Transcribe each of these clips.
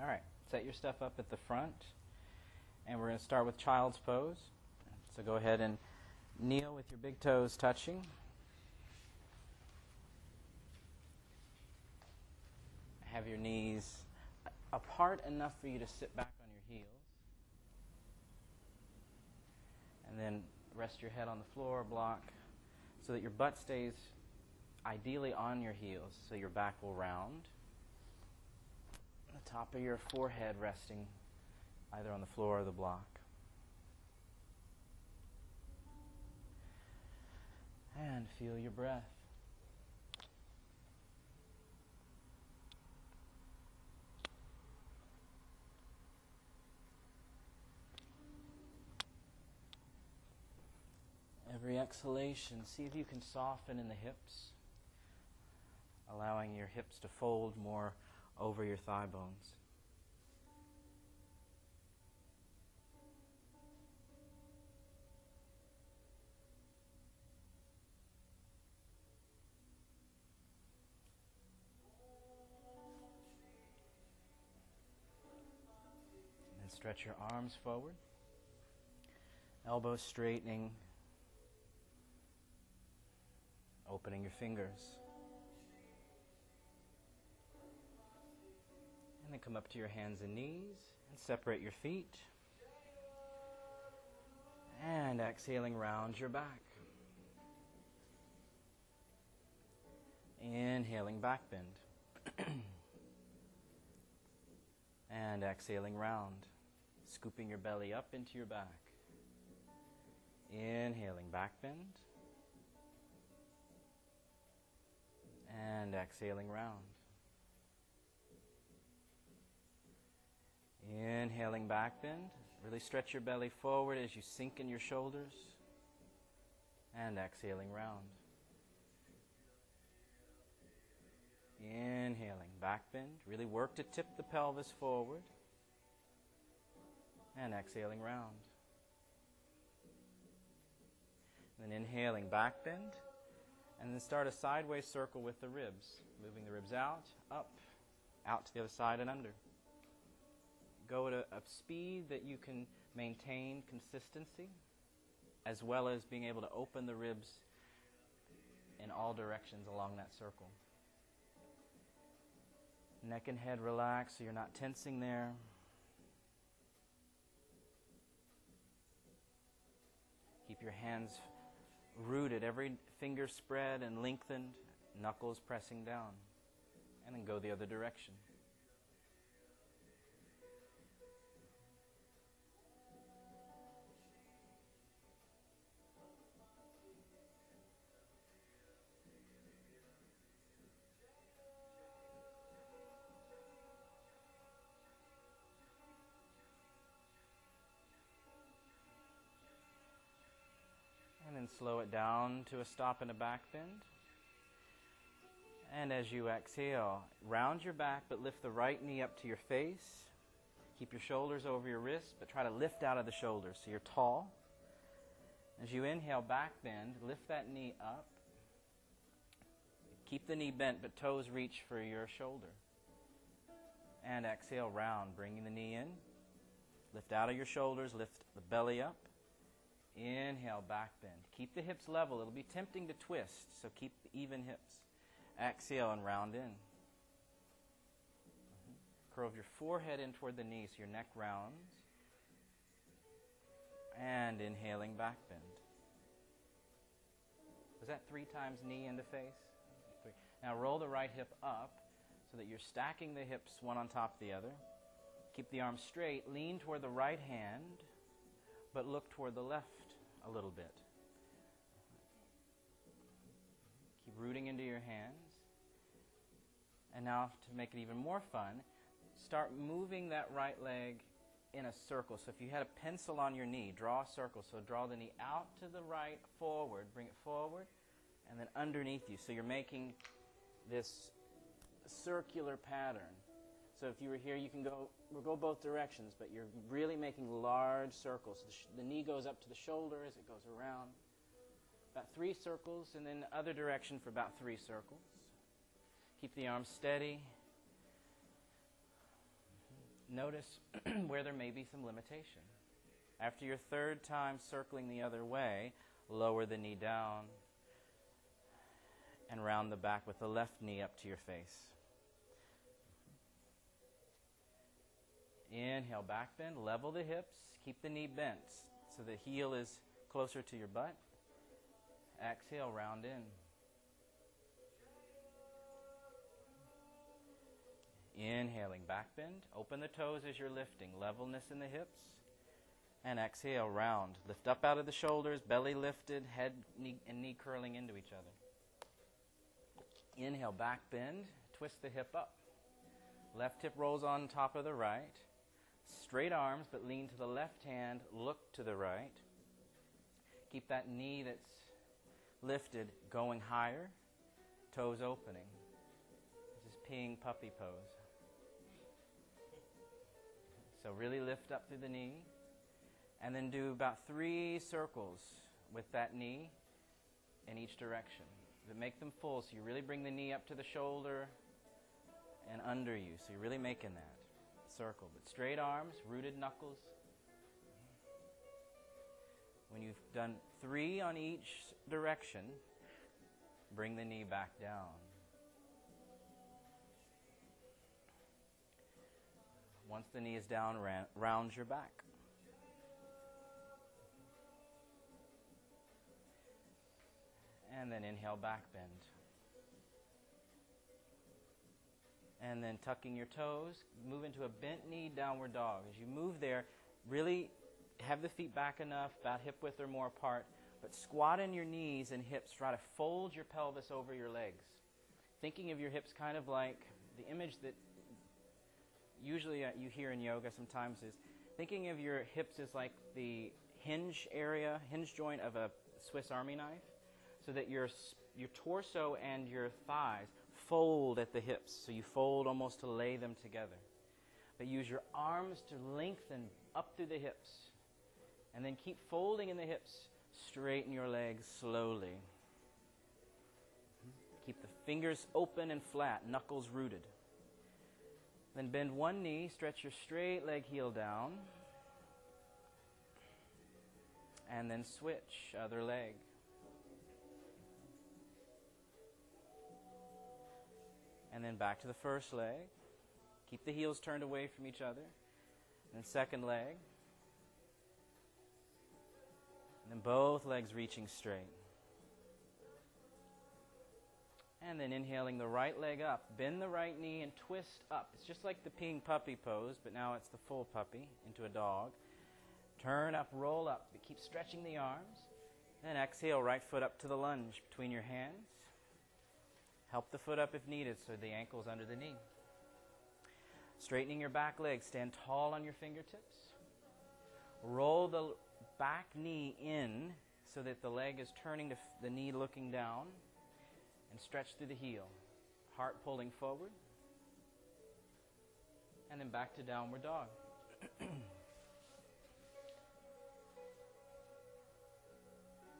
All right, set your stuff up at the front. And we're going to start with child's pose. So go ahead and kneel with your big toes touching. Have your knees apart enough for you to sit back on your heels. And then rest your head on the floor, block, so that your butt stays ideally on your heels, so your back will round. The top of your forehead resting either on the floor or the block. And feel your breath. Every exhalation, see if you can soften in the hips, allowing your hips to fold more over your thigh bones. And stretch your arms forward, elbows straightening, opening your fingers. And then come up to your hands and knees and separate your feet. And exhaling round your back. Inhaling back bend. and exhaling round, scooping your belly up into your back. Inhaling back bend. And exhaling round. Inhaling back bend. Really stretch your belly forward as you sink in your shoulders. And exhaling round. Inhaling back bend. Really work to tip the pelvis forward. And exhaling round. Then inhaling back bend. And then start a sideways circle with the ribs, moving the ribs out, up, out to the other side, and under. Go at a, a speed that you can maintain consistency, as well as being able to open the ribs in all directions along that circle. Neck and head relax so you're not tensing there. Keep your hands rooted, every finger spread and lengthened, knuckles pressing down. And then go the other direction. Slow it down to a stop and a back bend. And as you exhale, round your back, but lift the right knee up to your face. Keep your shoulders over your wrists, but try to lift out of the shoulders so you're tall. As you inhale, back bend, lift that knee up. Keep the knee bent, but toes reach for your shoulder. And exhale, round, bringing the knee in. Lift out of your shoulders, lift the belly up. Inhale, back bend. Keep the hips level. It'll be tempting to twist, so keep even hips. Exhale and round in. Mm-hmm. Curve your forehead in toward the knee so your neck rounds. And inhaling, back bend. Was that three times knee into face? Three. Now roll the right hip up so that you're stacking the hips one on top of the other. Keep the arms straight. Lean toward the right hand but look toward the left a little bit. Keep rooting into your hands. And now, to make it even more fun, start moving that right leg in a circle. So, if you had a pencil on your knee, draw a circle. So, draw the knee out to the right, forward, bring it forward, and then underneath you. So, you're making this circular pattern. So if you were here, you can go we'll go both directions, but you're really making large circles. The, sh- the, knee goes up to the shoulder as it goes around. About three circles, and then the other direction for about three circles. Keep the arms steady. notice where there may be some limitation. After your third time circling the other way, lower the knee down and round the back with the left knee up to your face. Inhale, back bend, level the hips, keep the knee bent so the heel is closer to your butt. Exhale, round in. Inhaling, back bend. Open the toes as you're lifting. Levelness in the hips. And exhale, round. Lift up out of the shoulders, belly lifted, head knee, and knee curling into each other. Inhale, back bend. Twist the hip up. Left hip rolls on top of the right. Straight arms, but lean to the left hand. Look to the right. Keep that knee that's lifted going higher. Toes opening. This is peeing puppy pose. So really lift up through the knee. And then do about three circles with that knee in each direction. But make them full so you really bring the knee up to the shoulder and under you. So you're really making that circle. But straight arms, rooted knuckles. When you've done three on each direction, bring the knee back down. Once the knee is down, round your back. And then inhale, back bend. And then tucking your toes, move into a bent knee, downward dog. As you move there, really have the feet back enough, about hip width or more apart, but squat in your knees and hips. Try to fold your pelvis over your legs. Thinking of your hips kind of like the image that usually uh, you hear in yoga sometimes is thinking of your hips as like the hinge area, hinge joint of a Swiss Army knife, so that your, your torso and your thighs fold at the hips. So you fold almost to lay them together. But use your arms to lengthen up through the hips. And then keep folding in the hips. Straighten your legs slowly. Keep the fingers open and flat, knuckles rooted. Then bend one knee, stretch your straight leg heel down. And then switch, other leg. And then back to the first leg. Keep the heels turned away from each other. And then second leg. And then both legs reaching straight. And then inhaling the right leg up. Bend the right knee and twist up. It's just like the peeing puppy pose, but now it's the full puppy into a dog. Turn up, roll up. But keep stretching the arms. Then exhale, right foot up to the lunge between your hands. Help the foot up if needed so the ankle's under the knee. Straightening your back leg, stand tall on your fingertips. Roll the back knee in so that the leg is turning to the knee looking down and stretch through the heel. Heart pulling forward. And then back to downward dog.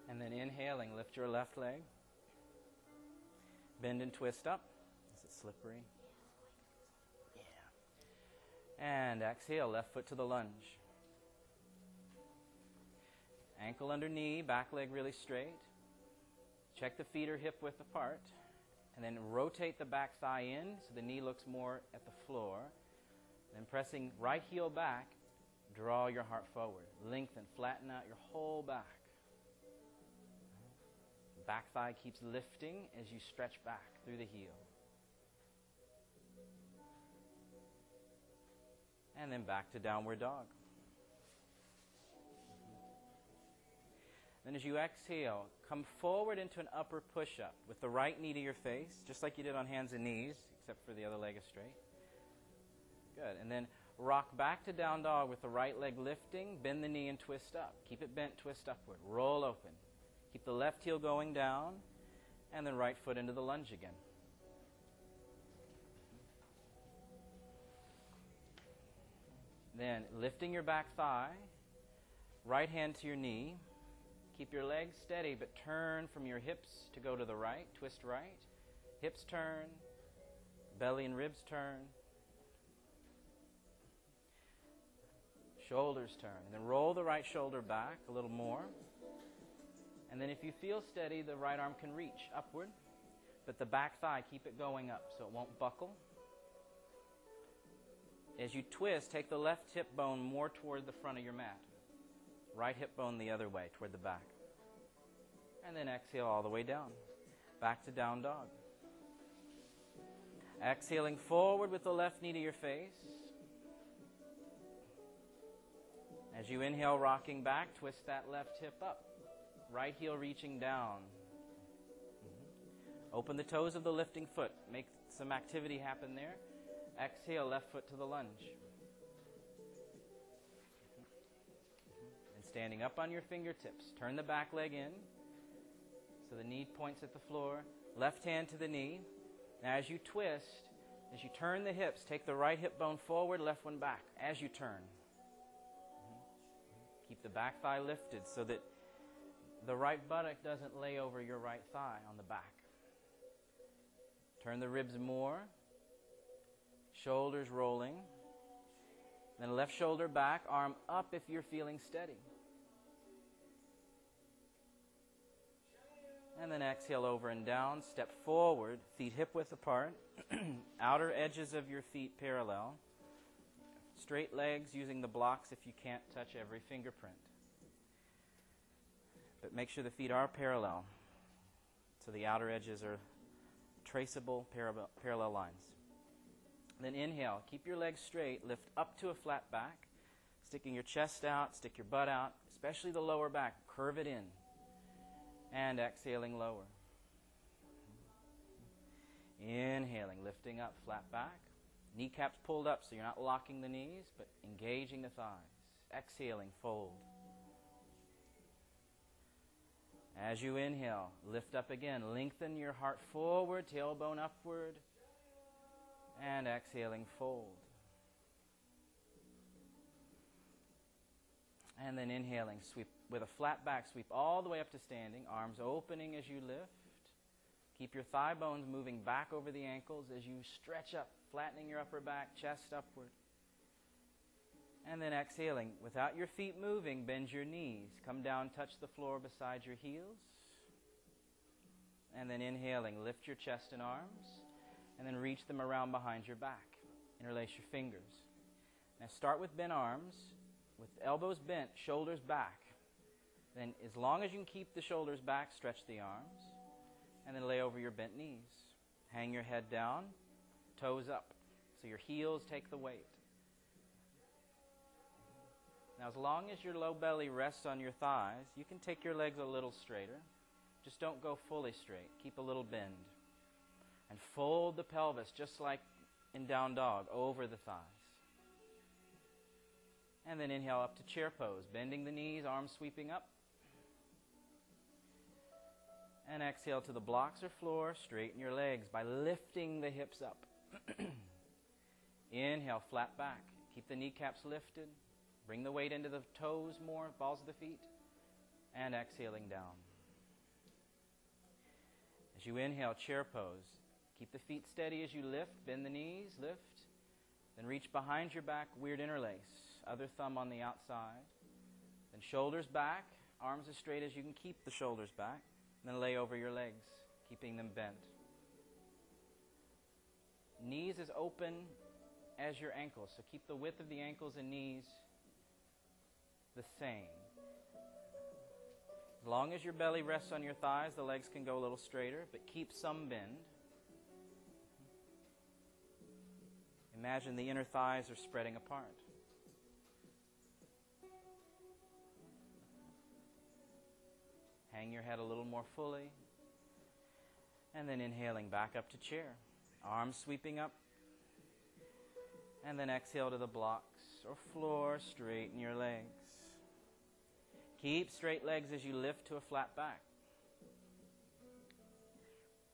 and then inhaling, lift your left leg. Bend and twist up. Is it slippery? Yeah. And exhale, left foot to the lunge. Ankle under knee, back leg really straight. Check the feet are hip width apart. And then rotate the back thigh in so the knee looks more at the floor. Then pressing right heel back, draw your heart forward. Lengthen, flatten out your whole back. Back thigh keeps lifting as you stretch back through the heel. And then back to downward dog. Then as you exhale, come forward into an upper push up with the right knee to your face, just like you did on hands and knees, except for the other leg is straight. Good. And then rock back to down dog with the right leg lifting, bend the knee and twist up. Keep it bent, twist upward. Roll open. Keep the left heel going down, and then right foot into the lunge again. Then lifting your back thigh, right hand to your knee, Keep your legs steady, but turn from your hips to go to the right. Twist right. Hips turn. Belly and ribs turn. Shoulders turn. And then roll the right shoulder back a little more. And then if you feel steady, the right arm can reach upward. But the back thigh, keep it going up so it won't buckle. As you twist, take the left hip bone more toward the front of your mat. Right hip bone the other way, toward the back. And then exhale all the way down. Back to down dog. Exhaling forward with the left knee to your face. As you inhale, rocking back, twist that left hip up. Right heel reaching down. Mm-hmm. Open the toes of the lifting foot. Make some activity happen there. Exhale, left foot to the lunge. Mm-hmm. And standing up on your fingertips. Turn the back leg in. So the knee points at the floor. Left hand to the knee. Now, as you twist, as you turn the hips, take the right hip bone forward, left one back as you turn. Keep the back thigh lifted so that the right buttock doesn't lay over your right thigh on the back. Turn the ribs more. Shoulders rolling. Then left shoulder back, arm up if you're feeling steady. And then exhale over and down. Step forward, feet hip width apart. Outer edges of your feet parallel. Straight legs using the blocks if you can't touch every fingerprint. But make sure the feet are parallel so the outer edges are traceable parallel, lines. Then inhale, keep your legs straight, lift up to a flat back, sticking your chest out, stick your butt out, especially the lower back, curve it in and exhaling lower. Inhaling, lifting up, flat back. Kneecaps pulled up so you're not locking the knees, but engaging the thighs. Exhaling, fold. As you inhale, lift up again. Lengthen your heart forward, tailbone upward. And exhaling, fold. And then inhaling, sweep with a flat back, sweep all the way up to standing, arms opening as you lift. Keep your thigh bones moving back over the ankles as you stretch up, flattening your upper back, chest upward. And then exhaling, without your feet moving, bend your knees. Come down, touch the floor beside your heels. And then inhaling, lift your chest and arms. And then reach them around behind your back. Interlace your fingers. Now start with bent arms, with elbows bent, shoulders back. Then, as long as you can keep the shoulders back, stretch the arms, and then lay over your bent knees. Hang your head down, toes up, so your heels take the weight. Now, as long as your low belly rests on your thighs, you can take your legs a little straighter. Just don't go fully straight. Keep a little bend. And fold the pelvis, just like in down dog, over the thighs. And then inhale up to chair pose, bending the knees, arms sweeping up. And exhale to the blocks or floor. Straighten your legs by lifting the hips up. Inhale, flat back. Keep the kneecaps lifted. Bring the weight into the toes more, balls of the feet. And exhaling down. As you inhale, chair pose. Keep the feet steady as you lift. Bend the knees, lift. Then reach behind your back, weird interlace. Other thumb on the outside. Then shoulders back, arms as straight as you can keep the shoulders back. Then lay over your legs, keeping them bent. Knees as open as your ankles. So keep the width of the ankles and knees the same. As long as your belly rests on your thighs, the legs can go a little straighter, but keep some bend. Imagine the inner thighs are spreading apart. Hang your head a little more fully. And then inhaling back up to chair. Arms sweeping up. And then exhale to the blocks or floor. Straighten your legs. Keep straight legs as you lift to a flat back.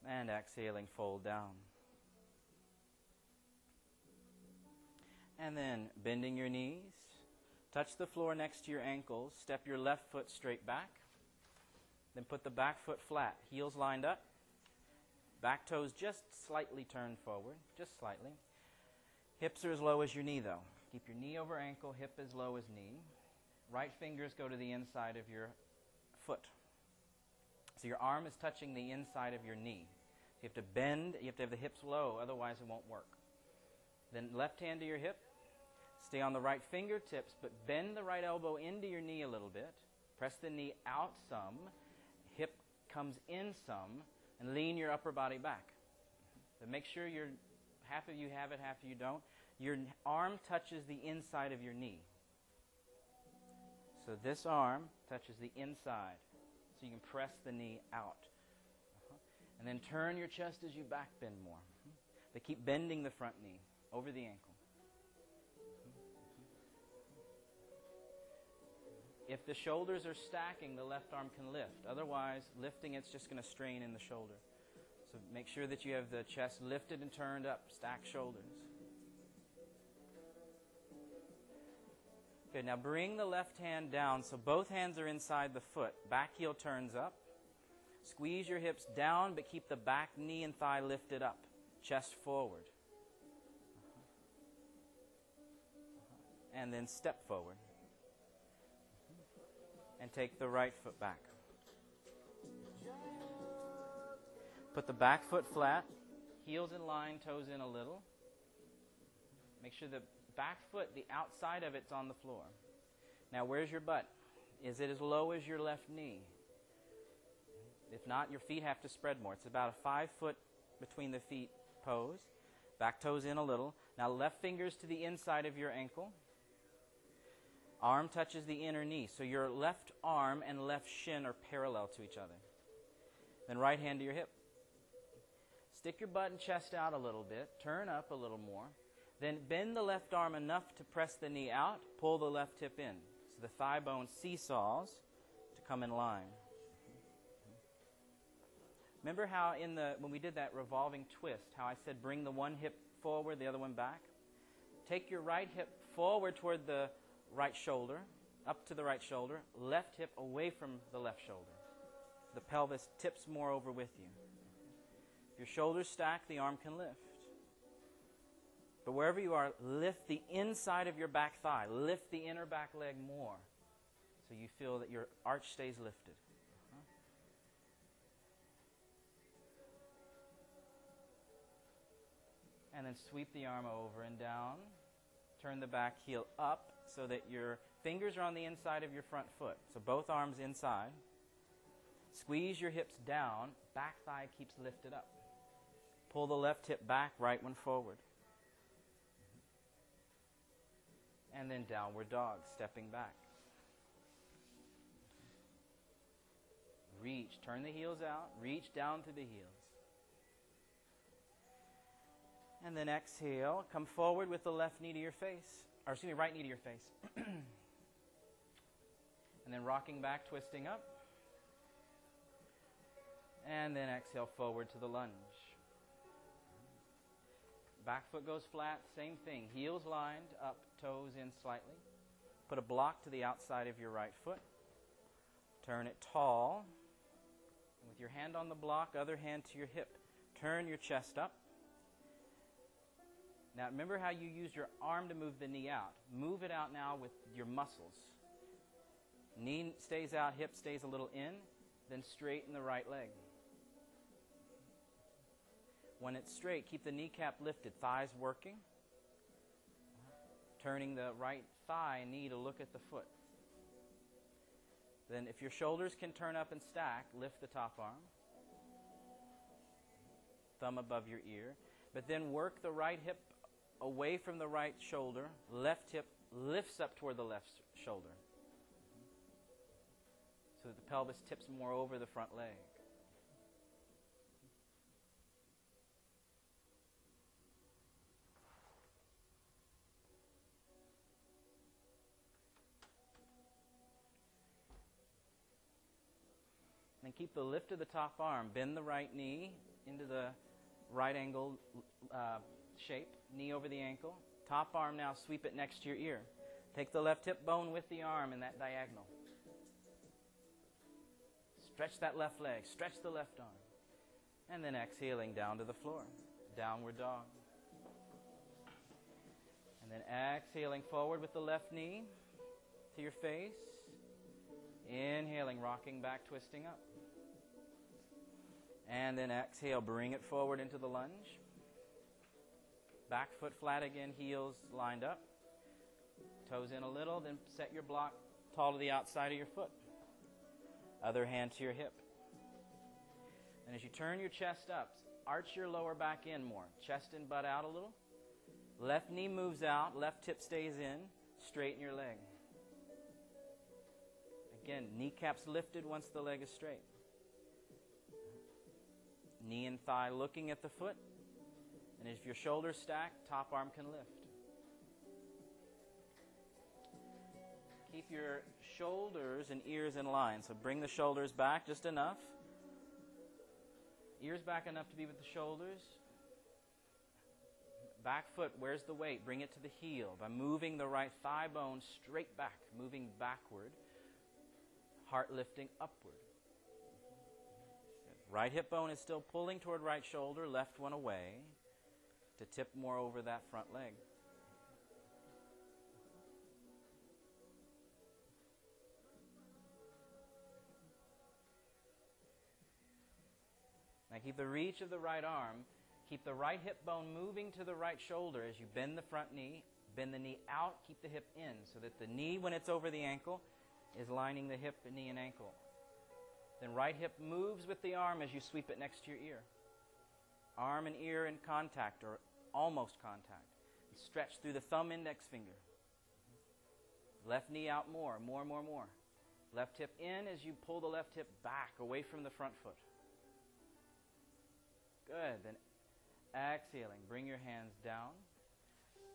And exhaling, fold down. And then bending your knees. Touch the floor next to your ankles. Step your left foot straight back. Then put the back foot flat, heels lined up, back toes just slightly turned forward, just slightly. Hips are as low as your knee, though. Keep your knee over ankle, hip as low as knee. Right fingers go to the inside of your foot. So your arm is touching the inside of your knee. You have to bend, you have to have the hips low, otherwise it won't work. Then left hand to your hip. Stay on the right fingertips, but bend the right elbow into your knee a little bit. Press the knee out some. Hip comes in some. And lean your upper body back. But make sure you're half of you have it, half of you don't. Your arm touches the inside of your knee. So this arm touches the inside. So you can press the knee out. Uh-huh. And then turn your chest as you back bend more. But keep bending the front knee over the ankle. If the shoulders are stacking, the left arm can lift. Otherwise, lifting it's just going to strain in the shoulder. So make sure that you have the chest lifted and turned up, stack shoulders. Good. Now bring the left hand down so both hands are inside the foot. Back heel turns up. Squeeze your hips down, but keep the back knee and thigh lifted up. Chest forward. And then step forward. And take the right foot back. Put the back foot flat, heels in line, toes in a little. Make sure the back foot, the outside of it's on the floor. Now, where's your butt? Is it as low as your left knee? If not, your feet have to spread more. It's about a five foot between the feet pose. Back toes in a little. Now, left fingers to the inside of your ankle. Arm touches the inner knee. So your left arm and left shin are parallel to each other. Then right hand to your hip. Stick your butt and chest out a little bit. Turn up a little more. Then bend the left arm enough to press the knee out. Pull the left hip in. So the thigh bone seesaws to come in line. Remember how in the when we did that revolving twist, how I said bring the one hip forward, the other one back? Take your right hip forward toward the right shoulder, up to the right shoulder, left hip away from the left shoulder. The pelvis tips more over with you. If your shoulders stack, the arm can lift. But wherever you are, lift the inside of your back thigh. Lift the inner back leg more so you feel that your arch stays lifted. And then sweep the arm over and down. Turn the back heel up so that your fingers are on the inside of your front foot. So both arms inside. Squeeze your hips down. Back thigh keeps lifted up. Pull the left hip back, right one forward. And then downward dog, stepping back. Reach, turn the heels out, reach down to the heels. And then exhale, come forward with the left knee to your face, or excuse me, right knee to your face. and then rocking back, twisting up. And then exhale forward to the lunge. Back foot goes flat, same thing. Heels lined, up, toes in slightly. Put a block to the outside of your right foot. Turn it tall. With your hand on the block, other hand to your hip. Turn your chest up. Now, remember how you used your arm to move the knee out. Move it out now with your muscles. Knee stays out, hip stays a little in, then straighten the right leg. When it's straight, keep the kneecap lifted, thighs working. Turning the right thigh and knee to look at the foot. Then, if your shoulders can turn up and stack, lift the top arm. Thumb above your ear. But then work the right hip away from the right shoulder. Left hip lifts up toward the left shoulder. So that the pelvis tips more over the front leg. Keep the lift of the top arm. Bend the right knee into the right angle uh, shape, knee over the ankle. Top arm now, sweep it next to your ear. Take the left hip bone with the arm in that diagonal. Stretch that left leg, stretch the left arm. And then exhaling down to the floor. Downward dog. And then Exhaling forward with the left knee to your face. Inhaling, rocking back, twisting up. And then exhale, bring it forward into the lunge. Back foot flat again, heels lined up. Toes in a little, then set your block tall to the outside of your foot. Other hand to your hip. And as you turn your chest up, arch your lower back in more. Chest and butt out a little. Left knee moves out, left hip stays in. Straighten your leg. Again, kneecaps lifted once the leg is straight. Knee and thigh looking at the foot. And if your shoulders stack, top arm can lift. Keep your shoulders and ears in line. So bring the shoulders back just enough. Ears back enough to be with the shoulders. Back foot, where's the weight? Bring it to the heel by moving the right thigh bone straight back, moving backward. Heart lifting upward. Right hip bone is still pulling toward right shoulder, left one away to tip more over that front leg. Now keep the reach of the right arm. Keep the right hip bone moving to the right shoulder as you bend the front knee. Bend the knee out, keep the hip in so that the knee, when it's over the ankle, is lining the hip, knee, and ankle. Then right hip moves with the arm as you sweep it next to your ear. Arm and ear in contact or almost contact. Stretch through the thumb index finger. Left knee out more, more, more, more. Left hip in as you pull the left hip back away from the front foot. Good. Then exhaling, bring your hands down.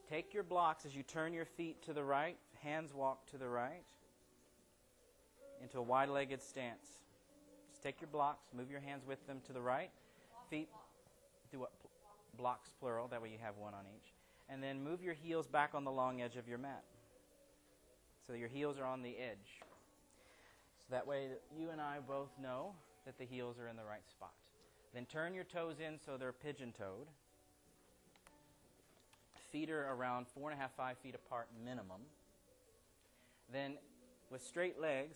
Take your blocks as you turn your feet to the right, hands walk to the right into a wide legged stance. Take your blocks, move your hands with them to the right. Feet, do what? Blocks plural, that way you have one on each. And then move your heels back on the long edge of your mat. So your heels are on the edge. So that way you and I both know that the heels are in the right spot. Then turn your toes in so they're pigeon toed. Feet are around four and a half, five feet apart minimum. Then, with straight legs,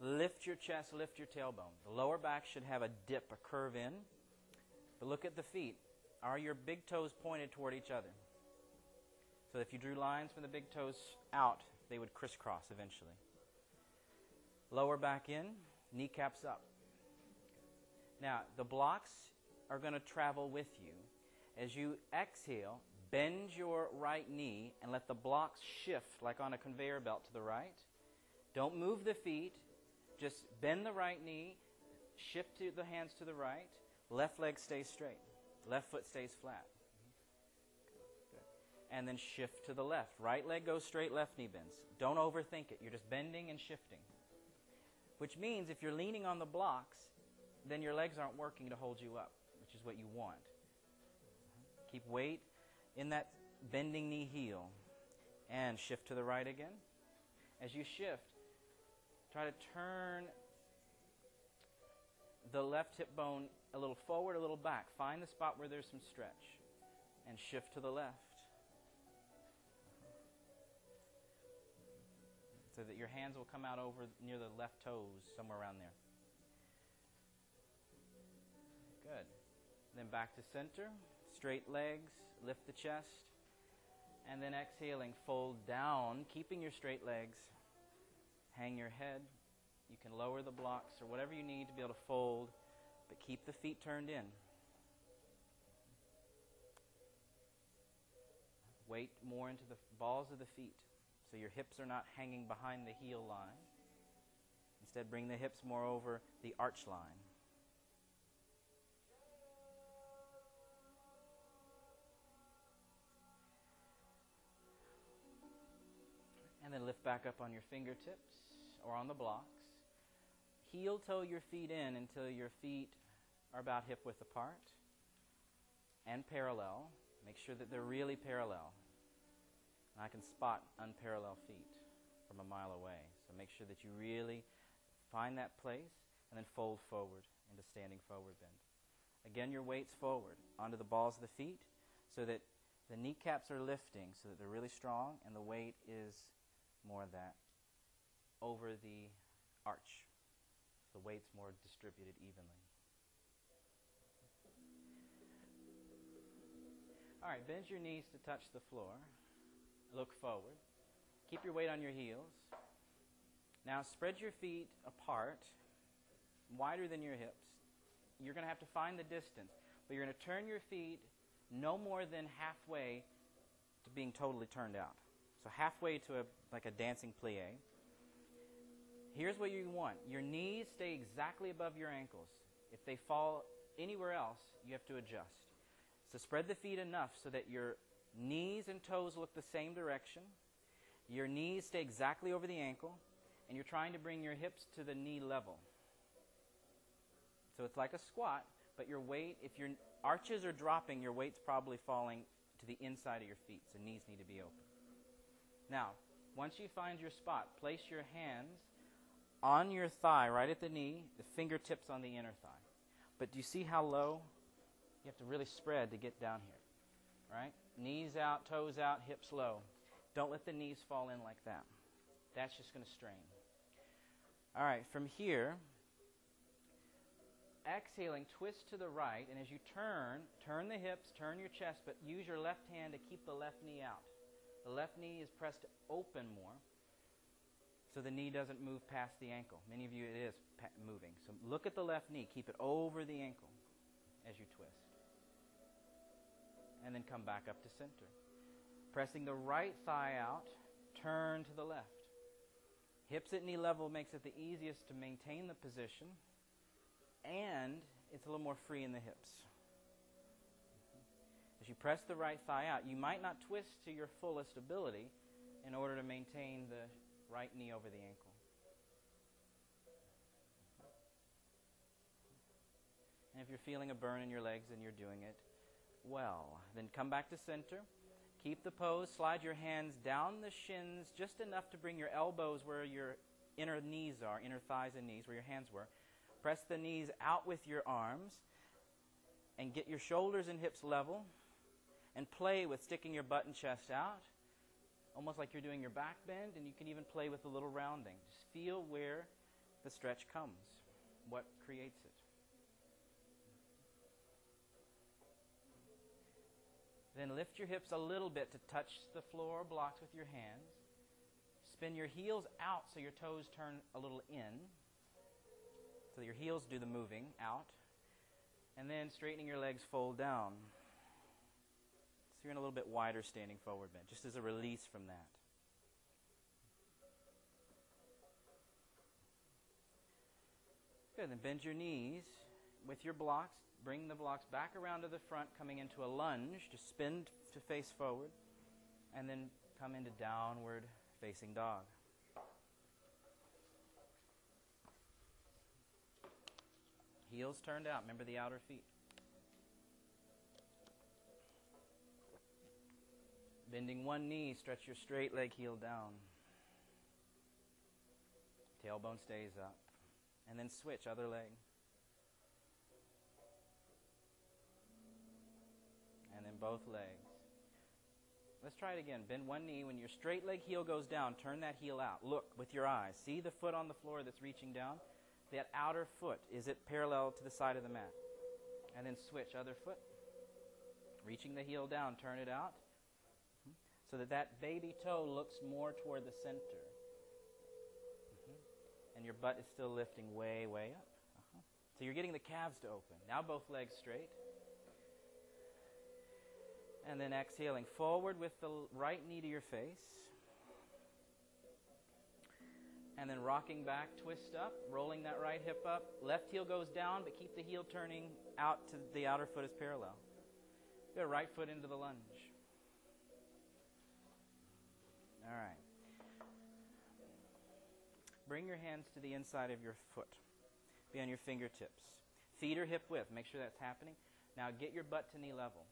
lift your chest, lift your tailbone. The lower back should have a dip, a curve in. But look at the feet. Are your big toes pointed toward each other? So if you drew lines from the big toes out, they would crisscross eventually. Lower back in, kneecaps up. Now, the blocks are going to travel with you. As you exhale, bend your right knee and let the blocks shift like on a conveyor belt to the right. Don't move the feet. Just bend the right knee, shift the hands to the right. Left leg stays straight. Left foot stays flat. And then shift to the left. Right leg goes straight, left knee bends. Don't overthink it. You're just bending and shifting. Which means if you're leaning on the blocks, then your legs aren't working to hold you up, which is what you want. Keep weight in that bending knee heel and shift to the right again. As you shift, try to turn the left hip bone a little forward, a little back. Find the spot where there's some stretch and shift to the left. So that your hands will come out over near the left toes, somewhere around there. Good. Then back to center. Straight legs. Lift the chest. And then exhaling, fold down, keeping your straight legs. Hang your head. You can lower the blocks or whatever you need to be able to fold, but keep the feet turned in. Weight more into the balls of the feet so your hips are not hanging behind the heel line. Instead, bring the hips more over the arch line. And then lift back up on your fingertips or on the blocks. Heel toe your feet in until your feet are about hip width apart and parallel. Make sure that they're really parallel. And I can spot unparalleled feet from a mile away. So make sure that you really find that place and then fold forward into standing forward bend. Again, your weight's forward onto the balls of the feet so that The kneecaps are lifting so that they're really strong, and the weight is more that over the arch. So the weight's more distributed evenly. All right, bend your knees to touch the floor. Look forward. Keep your weight on your heels. Now spread your feet apart, wider than your hips. You're going to have to find the distance, but you're going to turn your feet no more than halfway to being totally turned out. So halfway to a like a dancing plie. Here's what you want. Your knees stay exactly above your ankles. If they fall anywhere else, you have to adjust. So spread the feet enough so that your knees and toes look the same direction. Your knees stay exactly over the ankle, and you're trying to bring your hips to the knee level. So it's like a squat, but your weight, if your arches are dropping, your weight's probably falling to the inside of your feet, so knees need to be open. Now, once you find your spot, place your hands on your thigh, right at the knee, the fingertips on the inner thigh. But do you see how low? You have to really spread to get down here, right? Knees out, toes out, hips low. Don't let the knees fall in like that. That's just going to strain. All right, from here, exhaling, twist to the right, and as you turn, turn the hips, turn your chest, but use your left hand to keep the left knee out. The left knee is pressed open more, so the knee doesn't move past the ankle. Many of you, it is moving. So look at the left knee, keep it over the ankle as you twist. And then come back up to center. Pressing the right thigh out, turn to the left. Hips at knee level makes it the easiest to maintain the position, and it's a little more free in the hips. Mm-hmm. As you press the right thigh out, you might not twist to your fullest ability in order to maintain the right knee over the ankle. And if you're feeling a burn in your legs and you're doing it well, then come back to center. Keep the pose. Slide your hands down the shins just enough to bring your elbows where your inner knees are, inner thighs and knees, where your hands were. Press the knees out with your arms and get your shoulders and hips level and play with sticking your butt and chest out, almost like you're doing your back bend, and you can even play with a little rounding. Just feel where the stretch comes, what creates it. Then lift your hips a little bit to touch the floor blocks with your hands. Spin your heels out so your toes turn a little in. So your heels do the moving out. And then straightening your legs fold down. You're in a little bit wider standing forward bend, just as a release from that. Good, then bend your knees with your blocks Bring the blocks back around to the front, coming into a lunge. Just spin to face forward. And then come into downward facing dog. Heels turned out. Remember the outer feet. Bending one knee, stretch your straight leg heel down. Tailbone stays up. And then switch, other leg. And then both legs. Let's try it again. Bend one knee. When your straight leg heel goes down, turn that heel out. Look with your eyes. See the foot on the floor that's reaching down? That outer foot, is it parallel to the side of the mat? And then switch, other foot. Reaching the heel down, turn it out. So that that baby toe looks more toward the center. Mm-hmm. And your butt is still lifting way, way up. Uh-huh. So you're getting the calves to open. Now both legs straight and then exhaling forward with the right knee to your face. And then rocking back, twist up, rolling that right hip up. Left heel goes down, but keep the heel turning out to the outer foot is parallel. Go right foot into the lunge. All right. Bring your hands to the inside of your foot. Be on your fingertips. Feet are hip width. Make sure that's happening. Now get your butt to knee level.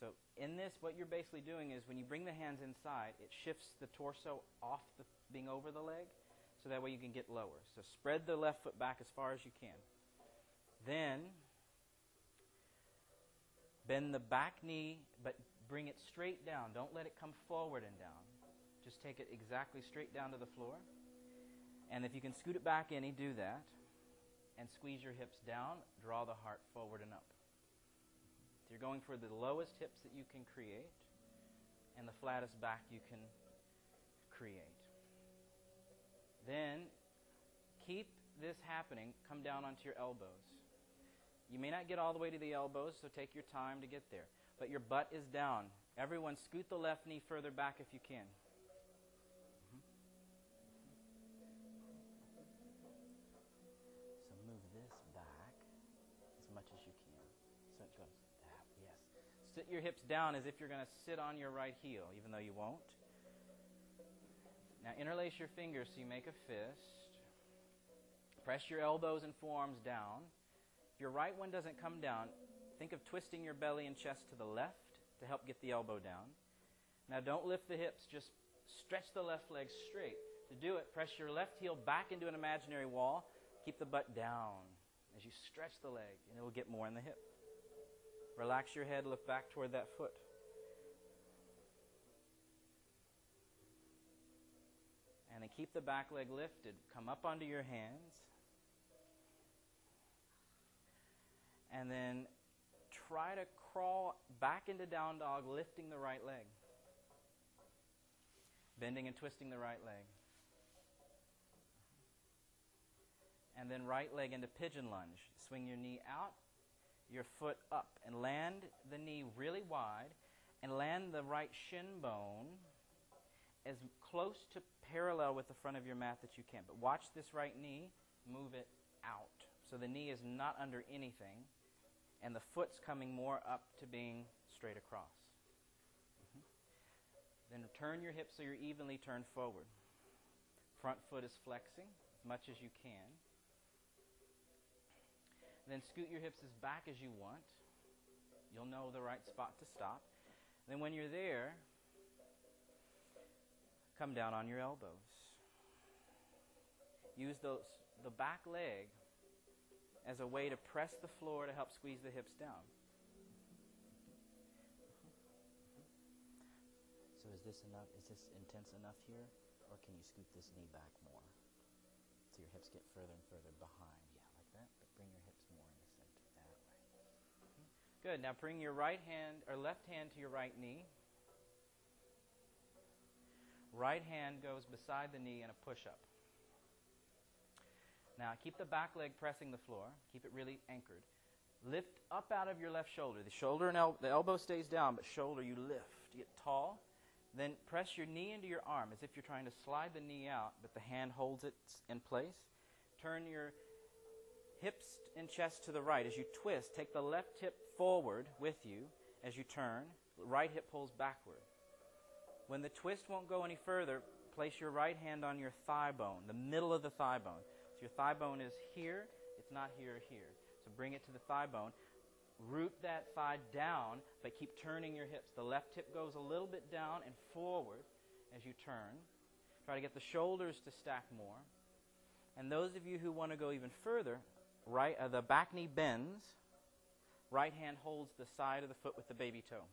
So in this, what you're basically doing is when you bring the hands inside, it shifts the torso off the, being over the leg, so that way you can get lower. So spread the left foot back as far as you can. Then bend the back knee, but bring it straight down. Don't let it come forward and down. Just take it exactly straight down to the floor. And if you can scoot it back any, do that. And squeeze your hips down. Draw the heart forward and up. So you're going for the lowest hips that you can create and the flattest back you can create. Then keep this happening. Come down onto your elbows. You may not get all the way to the elbows, so take your time to get there. But your butt is down. Everyone, scoot the left knee further back if you can. Mm-hmm. So move this back as much as you can. So it goes that, yes. Your hips down as if you're going to sit on your right heel, even though you won't. Now interlace your fingers so you make a fist. Press your elbows and forearms down. If your right one doesn't come down, think of twisting your belly and chest to the left to help get the elbow down. Now don't lift the hips, just stretch the left leg straight. To do it, press your left heel back into an imaginary wall. Keep the butt down as you stretch the leg, and it will get more in the hip. Relax your head, look back toward that foot. And then keep the back leg lifted. Come up onto your hands. and then try to crawl back into down dog, lifting the right leg. Bending and twisting the right leg. And then right leg into pigeon lunge. Swing your knee out, your foot up, and land the knee really wide, and land the right shin bone as close to parallel with the front of your mat that you can. But watch this right knee, move it out. So the knee is not under anything and the foot's coming more up to being straight across. Mm-hmm. Then turn your hips so you're evenly turned forward. Front foot is flexing as much as you can. Then scoot your hips as back as you want. You'll know the right spot to stop. Then when you're there, come down on your elbows. Use those the back leg as a way to press the floor to help squeeze the hips down. So is this enough? Is this intense enough here? Or can you scoot this knee back more? So your hips get further and further behind. Yeah, like that. But bring your hips more in the center that way. Good. Now bring your right hand or left hand to your right knee. Right hand goes beside the knee in a push up. Now keep the back leg pressing the floor. Keep it really anchored. Lift up out of your left shoulder. The shoulder and el- the elbow stays down, but shoulder you lift. You get tall. Then press your knee into your arm as if you're trying to slide the knee out, but the hand holds it in place. Turn your hips and chest to the right. As you twist, take the left hip forward with you as you turn. Right hip pulls backward. When the twist won't go any further, place your right hand on your thigh bone, the middle of the thigh bone. So your thigh bone is here, it's not here or here. So bring it to the thigh bone. Root that thigh down, but keep turning your hips. The left hip goes a little bit down and forward as you turn. Try to get the shoulders to stack more. And those of you who want to go even further, right, uh, the back knee bends. Right hand holds the side of the foot with the baby toe.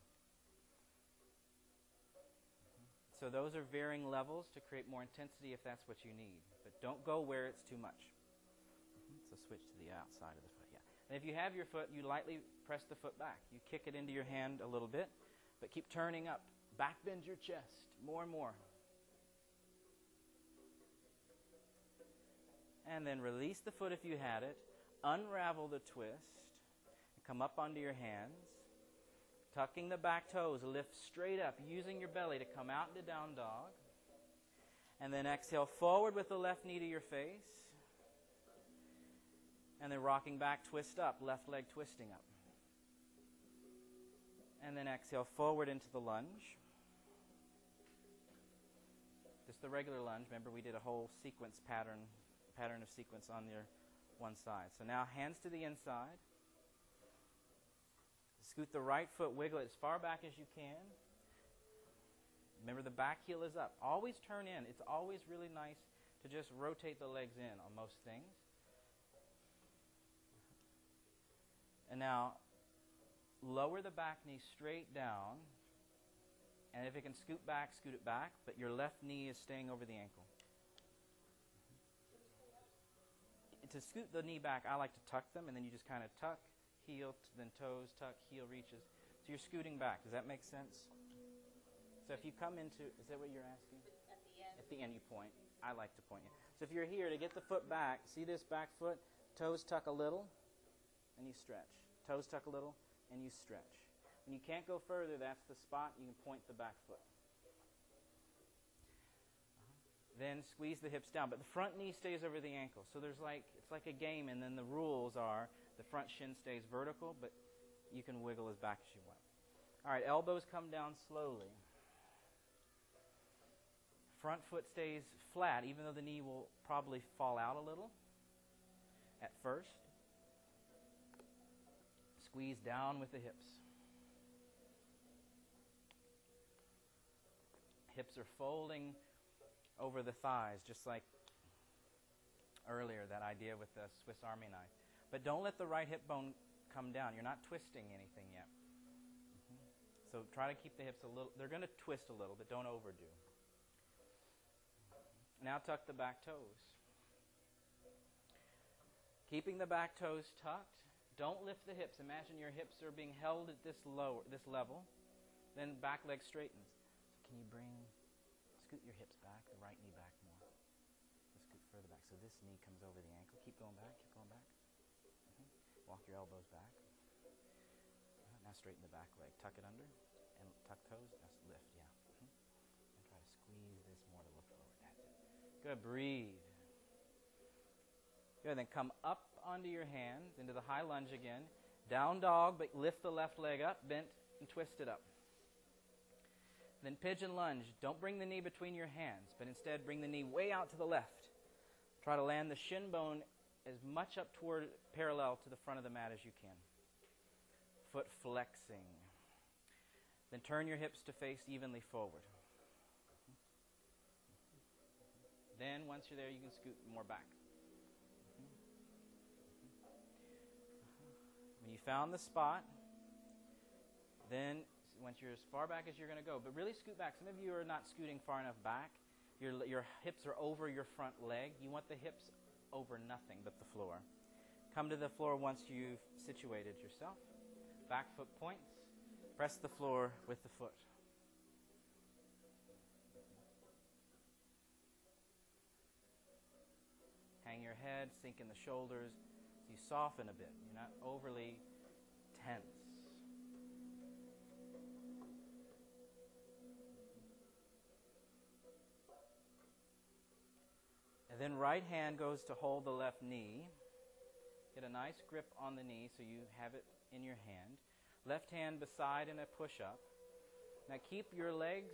So those are varying levels to create more intensity if that's what you need. But don't go where it's too much. Mm-hmm. So switch to the outside of the foot. Yeah. And if you have your foot, you lightly press the foot back. You kick it into your hand a little bit, but keep turning up. Back bend your chest more and more. And then release the foot if you had it. Unravel the twist. Come up onto your hands. Tucking the back toes, lift straight up, using your belly to come out into down dog. And then exhale forward with the left knee to your face. And then rocking back, twist up, left leg twisting up. And then exhale forward into the lunge. Just the regular lunge. Remember, we did a whole sequence pattern, pattern of sequence on your one side. So now hands to the inside. Scoot the right foot, wiggle it as far back as you can. Remember, the back heel is up. Always turn in. It's always really nice to just rotate the legs in on most things. And now, lower the back knee straight down And if it can scoot back, scoot it back, but your left knee is staying over the ankle. To scoot the knee back, I like to tuck them, and then you just kind of tuck, heel, then toes, tuck, heel reaches. So you're scooting back. Does that make sense? So if you come into, is that what you're asking? At the end. At the end, you point. I like to point you. So if you're here to get the foot back, see this back foot? Toes tuck a little, and you stretch. Toes tuck a little, and you stretch. When you can't go further, that's the spot. You can point the back foot. Uh-huh. Then squeeze the hips down, but the front knee stays over the ankle. So there's like it's like a game, and then the rules are the front shin stays vertical, but you can wiggle as back as you want. All right, elbows come down slowly. Front foot stays flat, even though the knee will probably fall out a little at first. Squeeze down with the hips. Hips are folding over the thighs, just like earlier, that idea with the Swiss Army knife. But don't let the right hip bone come down. You're not twisting anything yet. Mhm. So try to keep the hips a little, they're going to twist a little, but don't overdo. Now tuck the back toes. Keeping the back toes tucked, don't lift the hips. Imagine your hips are being held at this lower, this level. Then back leg straightens. So can you bring, scoot your hips back, the right knee back more. Scoot further back. So this knee comes over the ankle. Keep going back. Keep going back. Mhm. Walk your elbows back. Uh, Now straighten the back leg. Tuck it under and tuck toes. That's lift. Yeah. Mhm. And try to squeeze this more to look forward. That's it. Good. Breathe. Good. Then come up onto your hands into the high lunge again. Down dog, but lift the left leg up, bent, and twist it up. Then pigeon lunge. Don't bring the knee between your hands, but instead bring the knee way out to the left. Try to land the shin bone as much up toward parallel to the front of the mat as you can. Foot flexing. Then turn your hips to face evenly forward. Then, once you're there, you can scoot more back. When you found the spot, then once you're as far back as you're going to go, but really scoot back. Some of you are not scooting far enough back. Your, your hips are over your front leg. You want the hips over nothing but the floor. Come to the floor once you've situated yourself. Back foot points. Press the floor with the foot. Hang your head, sink in the shoulders. You soften a bit. You're not overly tense. And then right hand goes to hold the left knee. Get a nice grip on the knee so you have it in your hand. Left hand beside in a push up. Now keep your legs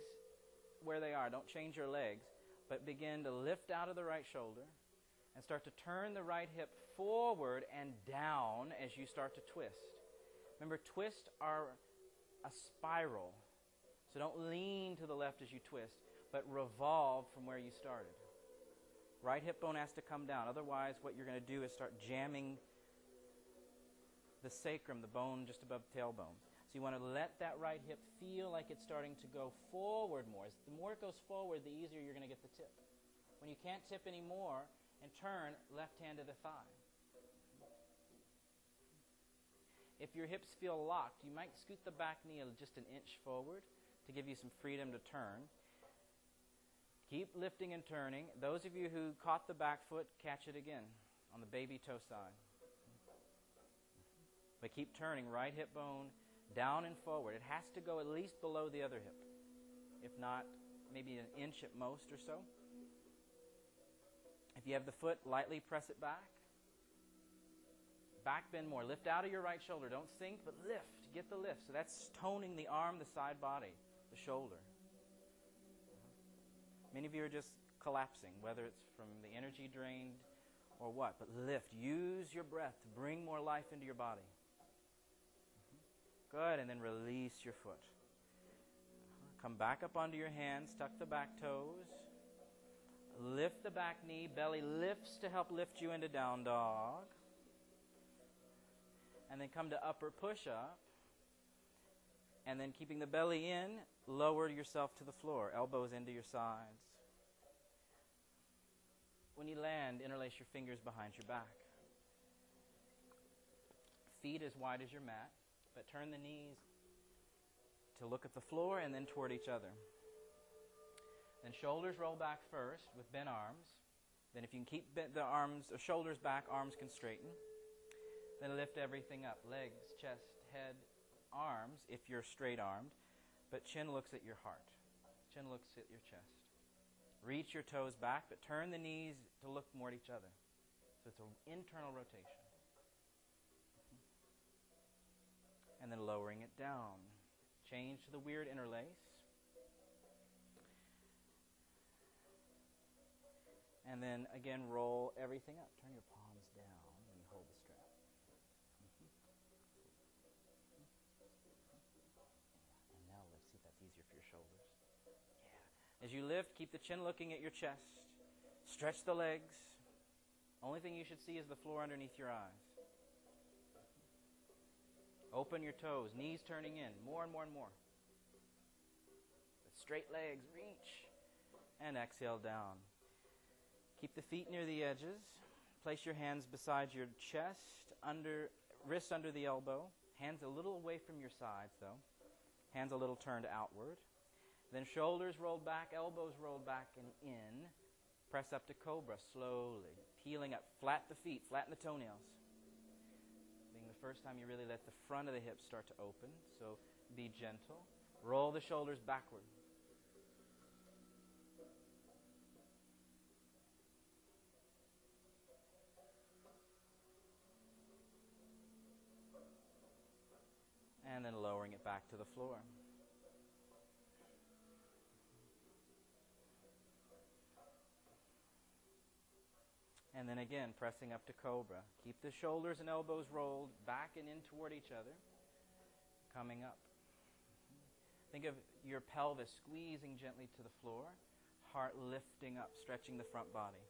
where they are. Don't change your legs, but begin to lift out of the right shoulder and start to turn the right hip forward and down as you start to twist. Remember, twists are a spiral. So don't lean to the left as you twist, but revolve from where you started. Right hip bone has to come down. Otherwise, what you're going to do is start jamming the sacrum, the bone just above the tailbone. So you want to let that right hip feel like it's starting to go forward more. The more it goes forward, the easier you're going to get the tip. When you can't tip anymore and turn, left hand to the thigh. If your hips feel locked, you might scoot the back knee just an inch forward to give you some freedom to turn. Keep lifting and turning. Those of you who caught the back foot, catch it again on the baby toe side. But keep turning, right hip bone down and forward. It has to go at least below the other hip. If not, maybe an inch at most or so. If you have the foot, lightly press it back. Back bend more. Lift out of your right shoulder. Don't sink, but lift. Get the lift. So that's toning the arm, the side body, the shoulder. Many of you are just collapsing, whether it's from the energy drained or what. But lift. Use your breath to bring more life into your body. Good. And then release your foot. Come back up onto your hands. Tuck the back toes. Lift the back knee. Belly lifts to help lift you into down dog. And then come to upper push up. And then keeping the belly in, lower yourself to the floor, elbows into your sides. When you land, interlace your fingers behind your back. Feet as wide as your mat, but turn the knees to look at the floor and then toward each other. Then shoulders roll back first with bent arms. Then if you can keep the arms or shoulders back, arms can straighten. Then lift everything up. Legs, chest, head, arms if you're straight armed, but chin looks at your heart. Chin looks at your chest. Reach your toes back, but turn the knees to look more at each other. So it's an internal rotation. And then lowering it down. Change to the weird interlace. And then again, roll everything up. Turn your palms down when you hold the strap. Mm-hmm. And now let's see if that's easier for your shoulders. Yeah. As you lift, keep the chin looking at your chest. Stretch the legs. Only thing you should see is the floor underneath your eyes. Open your toes, knees turning in, more and more and more. With straight legs, reach. And exhale down. Keep the feet near the edges. Place your hands beside your chest, under wrists under the elbow. Hands a little away from your sides, though. Hands a little turned outward. Then shoulders rolled back, elbows rolled back and in. Press up to cobra slowly, peeling up. Flat the feet, flatten the toenails. Being the first time you really let the front of the hips start to open, so be gentle. Roll the shoulders backward. And then lowering it back to the floor. And then again, pressing up to cobra. Keep the shoulders and elbows rolled back and in toward each other. Coming up. Think of your pelvis squeezing gently to the floor, heart lifting up, stretching the front body.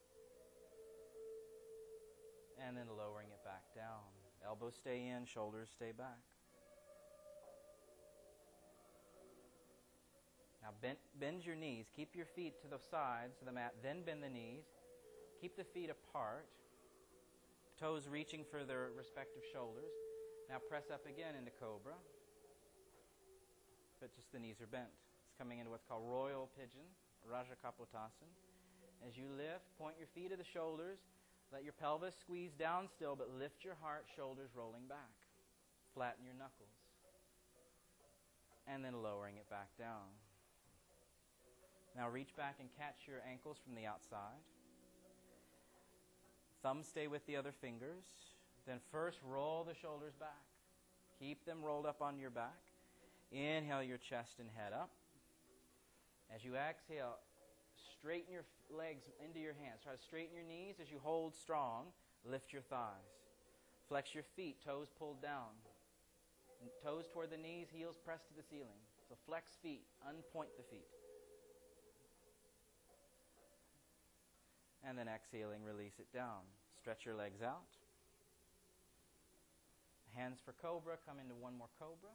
And then lowering it back down. Elbows stay in, shoulders stay back. Now bend, bend your knees. Keep your feet to the sides of the mat, then bend the knees. Keep the feet apart, toes reaching for their respective shoulders. Now press up again into cobra, but just the knees are bent. It's coming into what's called royal pigeon, Raja Kapotasana. As you lift, point your feet to the shoulders. Let your pelvis squeeze down still, but lift your heart, shoulders rolling back. Flatten your knuckles. And then lowering it back down. Now reach back and catch your ankles from the outside. Thumbs stay with the other fingers. Then first roll the shoulders back. Keep them rolled up on your back. Inhale your chest and head up. As you exhale, straighten your legs into your hands. Try to straighten your knees as you hold strong. Lift your thighs. Flex your feet, toes pulled down. Toes toward the knees, heels pressed to the ceiling. So flex feet, unpoint the feet. And then exhaling, release it down. Stretch your legs out. Hands for cobra. Come into one more cobra.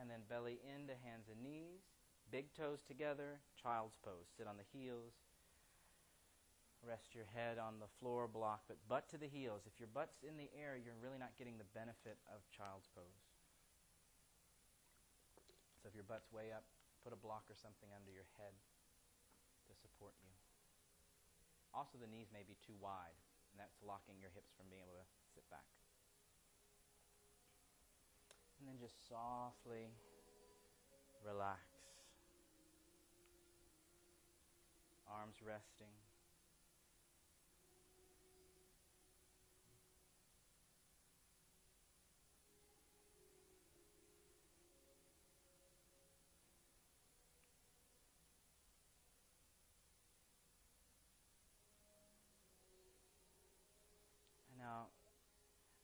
And then belly into hands and knees. Big toes together. Child's pose. Sit on the heels. Rest your head on the floor block, but butt to the heels. If your butt's in the air, you're really not getting the benefit of child's pose. If your butt's way up, put a block or something under your head to support you. Also, the knees may be too wide, and that's locking your hips from being able to sit back. And then just softly relax. Arms resting.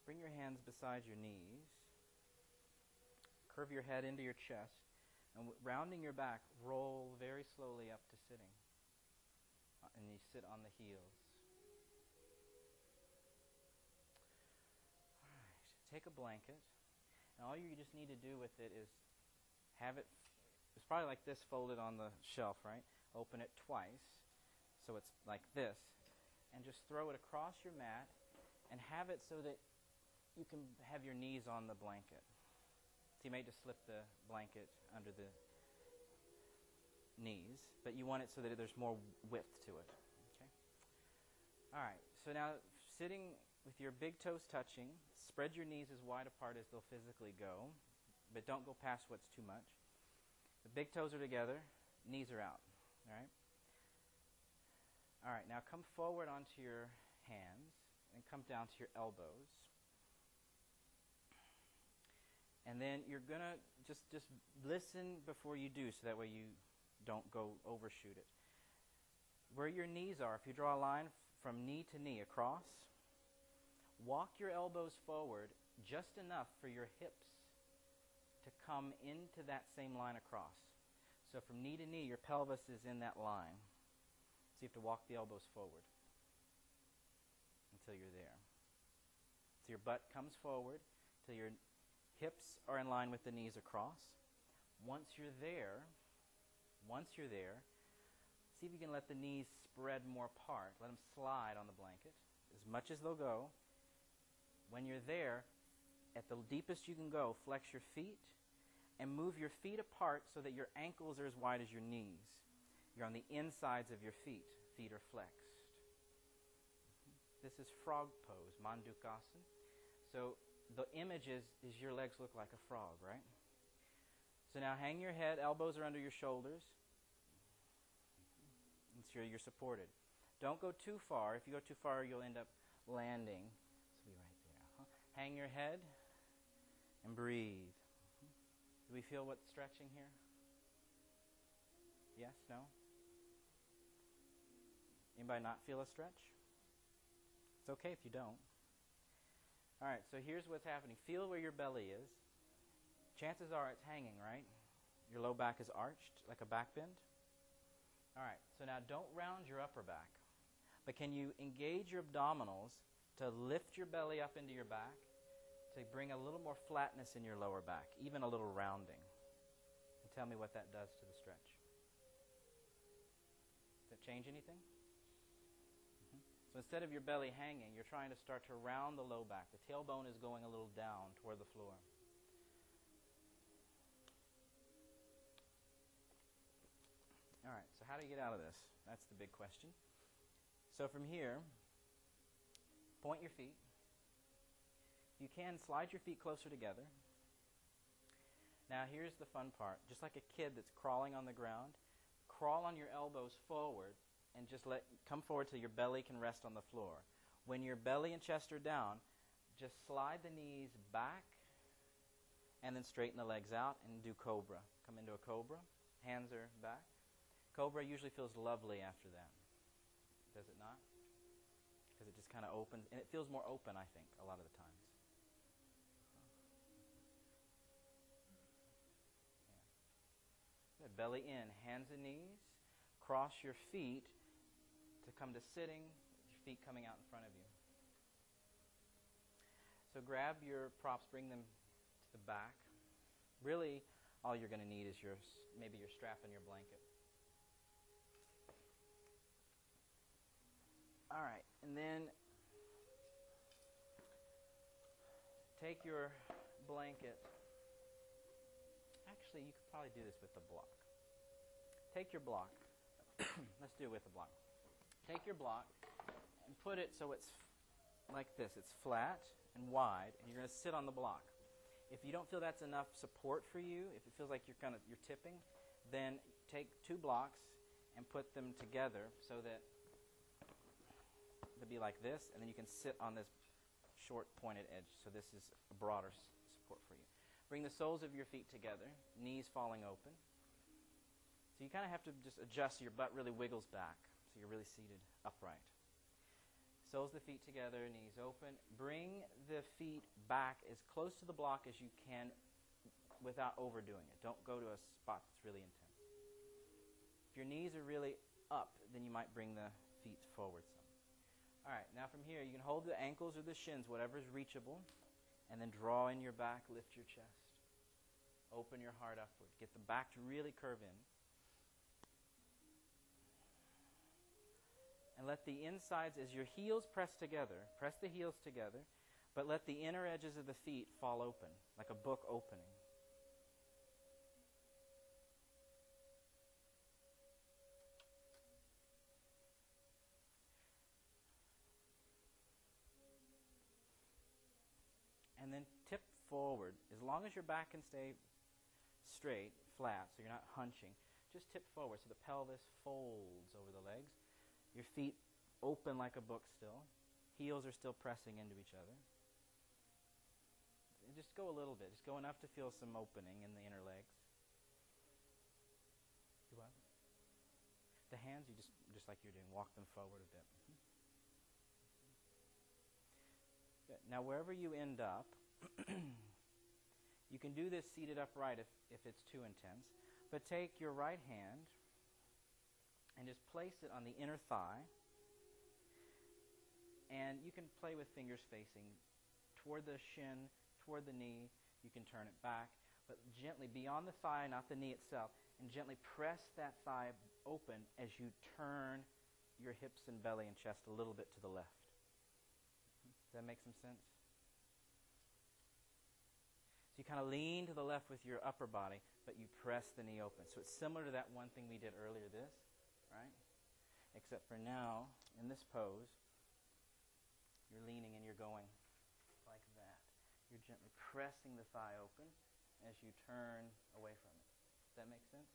Bring your hands beside your knees. Curve your head into your chest. And rounding your back, roll very slowly up to sitting. Uh, and you sit on the heels. take a blanket, and all you just need to do with it is have it, it's probably like this folded on the shelf, right? Open it twice, so it's like this, and just throw it across your mat and have it so that you can have your knees on the blanket. So you may just slip the blanket under the knees, but you want it so that there's more width to it. Okay? All right, so now sitting with your big toes touching, spread your knees as wide apart as they'll physically go, but don't go past what's too much. The big toes are together, knees are out. All right? All right, now come forward onto your hands and come down to your elbows. And then you're going to just just listen before you do so that way you don't go overshoot it. Where your knees are, if you draw a line from knee to knee across, walk your elbows forward just enough for your hips to come into that same line across. So from knee to knee, your pelvis is in that line. So you have to walk the elbows forward until you're there. So your butt comes forward till your hips are in line with the knees across. Once you're there, once you're there, see if you can let the knees spread more apart. Let them slide on the blanket as much as they'll go. When you're there, at the deepest you can go, flex your feet and move your feet apart so that your ankles are as wide as your knees. You're on the insides of your feet. Feet are flexed. This is frog pose, Mandukasana. So the image is, is your legs look like a frog, right? So now hang your head, elbows are under your shoulders. Ensure you're supported. Don't go too far. If you go too far, you'll end up landing. So be right there. Huh? Hang your head and breathe. Do we feel what's stretching here? Yes? No? Anybody not feel a stretch? It's okay if you don't. All right, so here's what's happening. Feel where your belly is. Chances are it's hanging, right? Your low back is arched like a back bend. All right, so now don't round your upper back, but can you engage your abdominals to lift your belly up into your back, to bring a little more flatness in your lower back, even a little rounding? And tell me what that does to the stretch. Does it change anything? So instead of your belly hanging, you're trying to start to round the low back. The tailbone is going a little down toward the floor. All right, so how do you get out of this? That's the big question. So from here, point your feet. You can, slide your feet closer together. Now here's the fun part. Just like a kid that's crawling on the ground, crawl on your elbows forward and just let come forward till your belly can rest on the floor. When your belly and chest are down, just slide the knees back and then straighten the legs out and do cobra. Come into a cobra. Hands are back. Cobra usually feels lovely after that. Does it not? Because it just kind of opens, and it feels more open, I think, a lot of the times. Yeah. Belly in, hands and knees. Cross your feet to come to sitting, your feet coming out in front of you. So grab your props, bring them to the back. Really, all you're going to need is your maybe your strap and your blanket. All right, and then take your blanket. Actually, you could probably do this with the block. Take your block. Let's do it with the block take your block and put it so it's like this. It's flat and wide, and you're going to sit on the block. If you don't feel that's enough support for you, if it feels like you're kind of you're tipping, then take two blocks and put them together so that they'll be like this, and then you can sit on this short pointed edge. So this is a broader support for you. Bring the soles of your feet together, knees falling open. So you kind of have to just adjust. Your butt really wiggles back. So you're really seated upright. Soles the feet together, knees open. Bring the feet back as close to the block as you can without overdoing it. Don't go to a spot that's really intense. If your knees are really up, then you might bring the feet forward some. All right, now from here, you can hold the ankles or the shins, whatever is reachable. And then draw in your back, lift your chest. Open your heart upward. Get the back to really curve in. And let the insides, as your heels press together, press the heels together, but let the inner edges of the feet fall open, like a book opening. And then tip forward. As long as your back can stay straight, flat, so you're not hunching, just tip forward so the pelvis folds over the legs. Your feet open like a book still. Heels are still pressing into each other. And just go a little bit. Just go enough to feel some opening in the inner legs. Do what? The hands, you just just like you're doing, walk them forward a bit. Mm-hmm. Good. Now, wherever you end up, you can do this seated upright if, if it's too intense. But take your right hand and just place it on the inner thigh. And you can play with fingers facing toward the shin, toward the knee. You can turn it back, but gently beyond the thigh, not the knee itself, and gently press that thigh open as you turn your hips and belly and chest a little bit to the left. Does that make some sense? So you kind of lean to the left with your upper body, but you press the knee open. So it's similar to that one thing we did earlier, this, right? Except for now, in this pose, you're leaning and you're going like that. You're gently pressing the thigh open as you turn away from it. Does that make sense?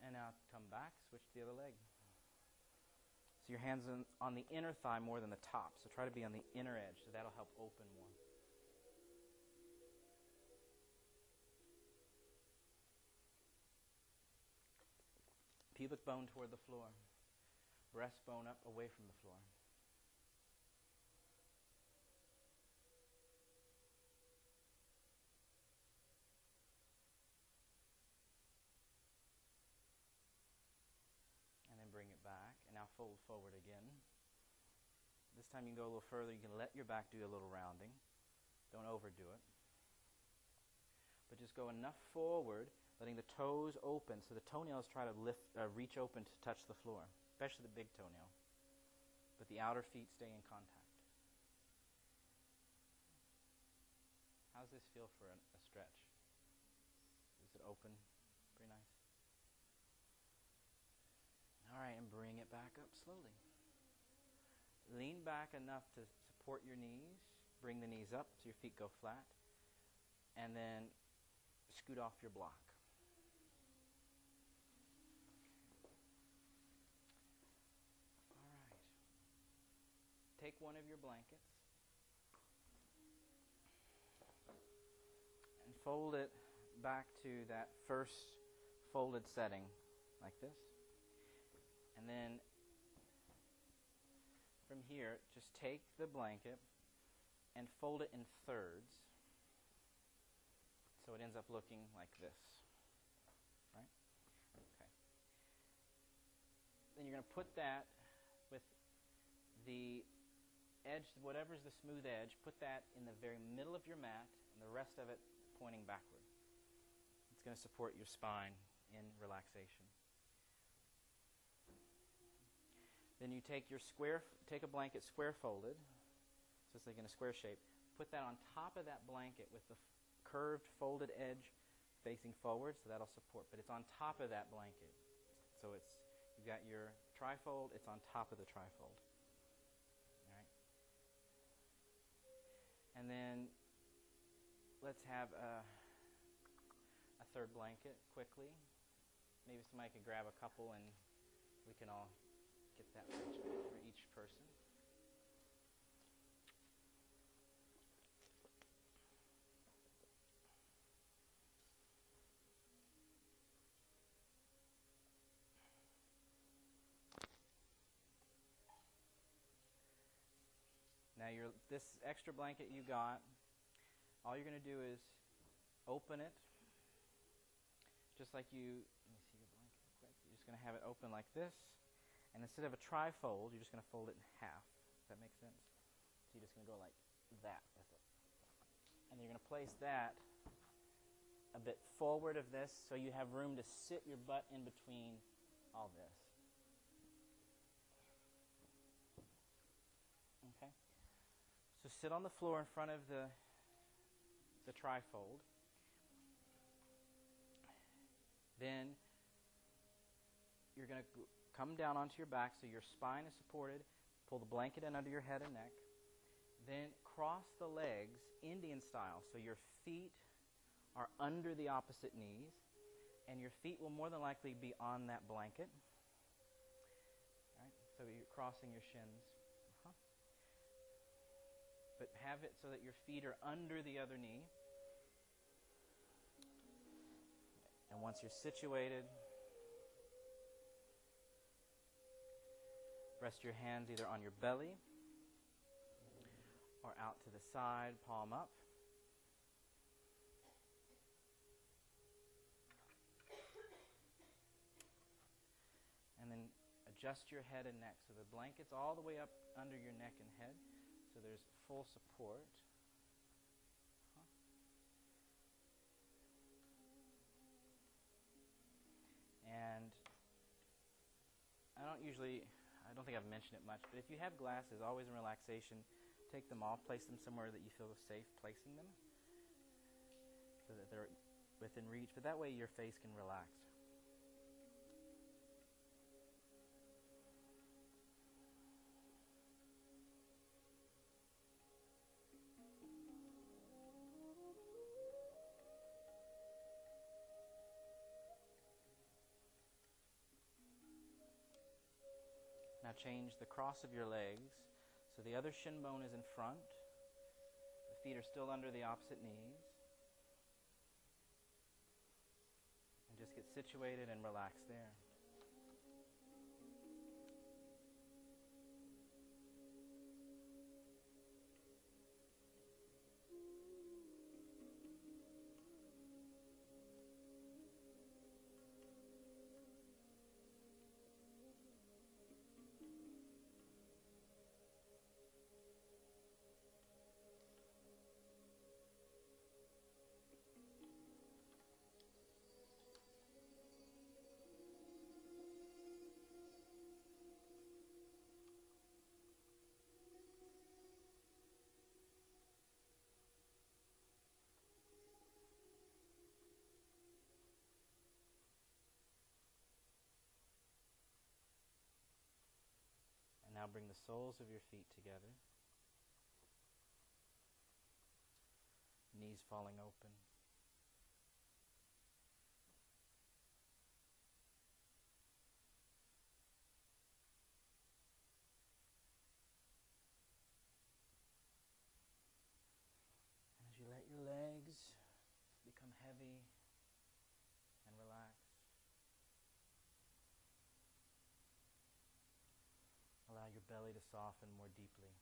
And now come back, switch to the other leg. So your hands on, on the inner thigh more than the top. So try to be on the inner edge, so that'll help open more. Pubic bone toward the floor. Breastbone up away from the floor. And then bring it back. And now fold forward again. This time you can go a little further. You can let your back do a little rounding. Don't overdo it. But just go enough forward, letting the toes open so the toenails try to lift, uh, reach open to touch the floor, especially the big toenail. But the outer feet stay in contact. How does this feel for a, a stretch? Is it open? Pretty nice. All right, and bring it back up slowly. Lean back enough to support your knees. Bring the knees up so your feet go flat. And then scoot off your block. All right. Take one of your blankets and fold it back to that first folded setting like this. And then from here, just take the blanket and fold it in thirds. So it ends up looking like this. Right? Okay. Then you're going to put that with the edge, whatever's the smooth edge, put that in the very middle of your mat and the rest of it pointing backward. It's going to support your spine in relaxation. Then you take your square, take a blanket square folded, so it's like in a square shape. Put that on top of that blanket with the curved folded edge facing forward, so that'll support. But it's on top of that blanket. So it's you've got your trifold, it's on top of the trifold. All right. And then let's have a, a third blanket quickly. Maybe somebody could grab a couple and we can all get that for each, for each person. Your, this extra blanket you got, all you're going to do is open it, just like you. You're just going to have it open like this, and instead of a trifold, you're just going to fold it in half. Does that make sense? So you're just going to go like that with it. And you're going to place that a bit forward of this so you have room to sit your butt in between all this. Sit on the floor in front of the, the trifold. Then you're going to come down onto your back so your spine is supported. Pull the blanket in under your head and neck. Then cross the legs Indian style. So your feet are under the opposite knees, and your feet will more than likely be on that blanket. Right? So you're crossing your shins. But have it so that your feet are under the other knee. And once you're situated, rest your hands either on your belly or out to the side, palm up. And then adjust your head and neck. So the blanket's all the way up under your neck and head. So there's full support. And I don't usually, I don't think I've mentioned it much, but if you have glasses, always in relaxation, take them off, place them somewhere that you feel safe placing them so that they're within reach. But that way your face can relax. Now change the cross of your legs. So the other shin bone is in front. The feet are still under the opposite knees. And just get situated and relax there. Bring the soles of your feet together. Knees falling open. And as you let your legs become heavy and relaxed, allow your belly to soften more deeply.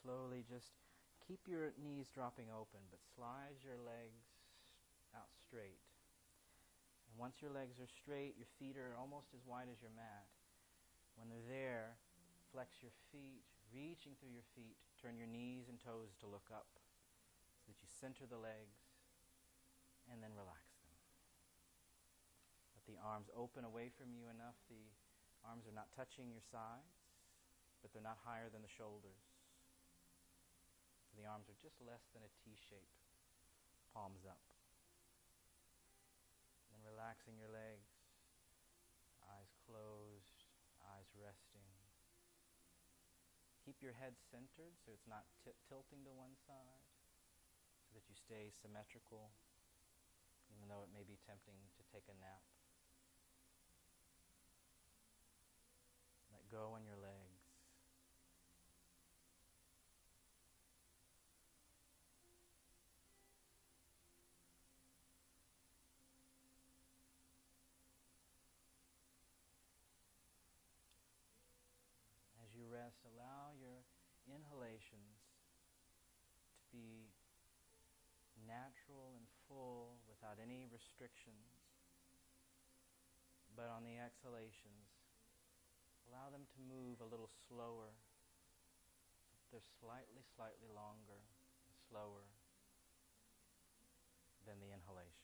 Slowly just keep your knees dropping open, but slide your legs out straight. And once your legs are straight, your feet are almost as wide as your mat. When they're there, flex your feet, reaching through your feet. Turn your knees and toes to look up so that you center the legs and then relax them. Let the arms open away from you enough. The arms are not touching your sides, but they're not higher than the shoulders. The arms are just less than a T shape, palms up. Then relaxing your legs, eyes closed, eyes resting. Keep your head centered so it's not t- tilting to one side, so that you stay symmetrical, even though it may be tempting to take a nap. Let go on your legs. Natural and full without any restrictions. But on the exhalations, allow them to move a little slower. They're slightly, slightly longer, slower than the inhalation.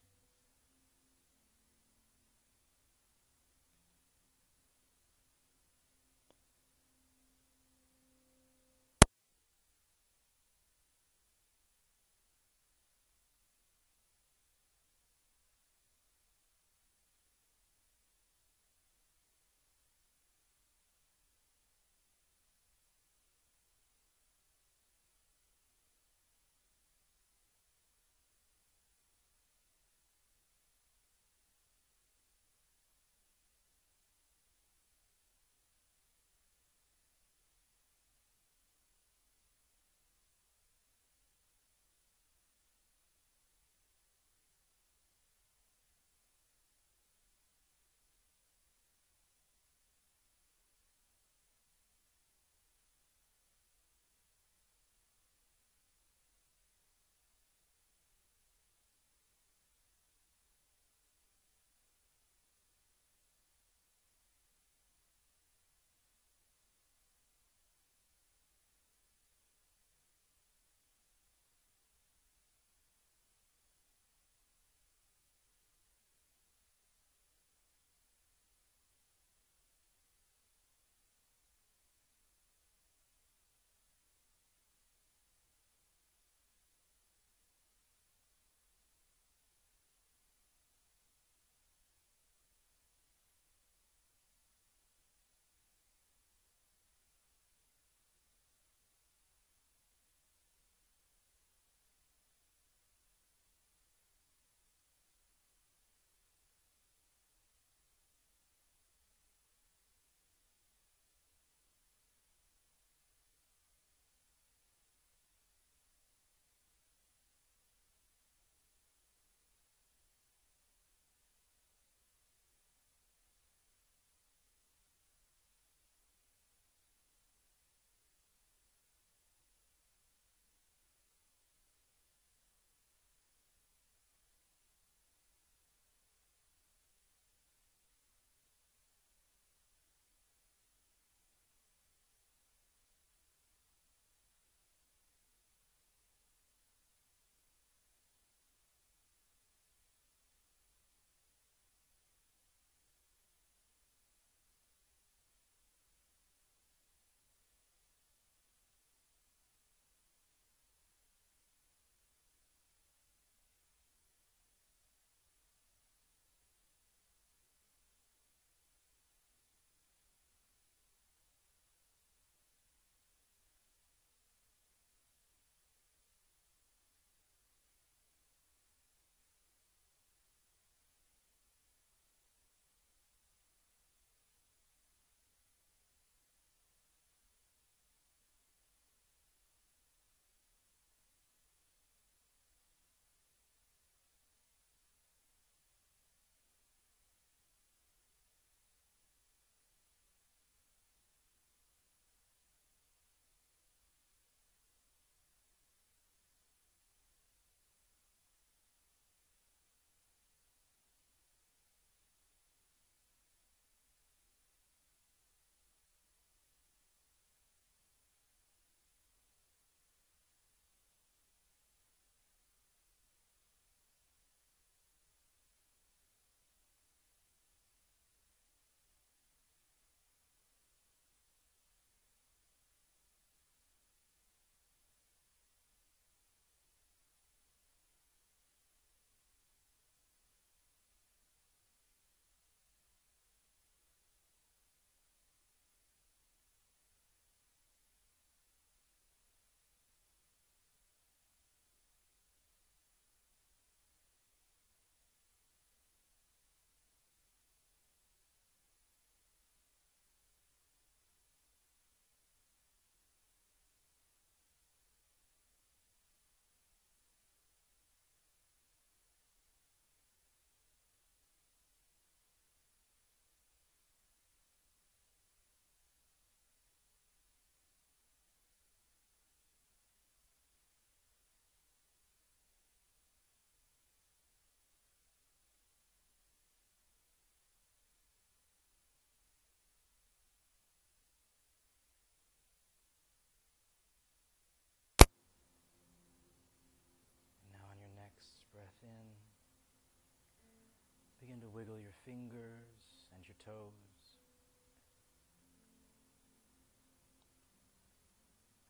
Wiggle your fingers and your toes.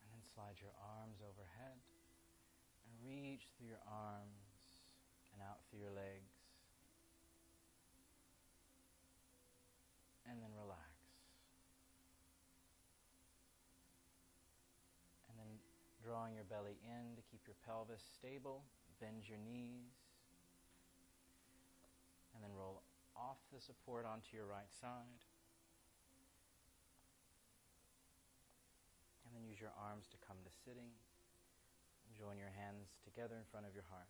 And then slide your arms overhead and reach through your arms and out through your legs. And then relax. And then drawing your belly in to keep your pelvis stable, bend your knees. And then roll off the support onto your right side. And then use your arms to come to sitting. Join your hands together in front of your heart.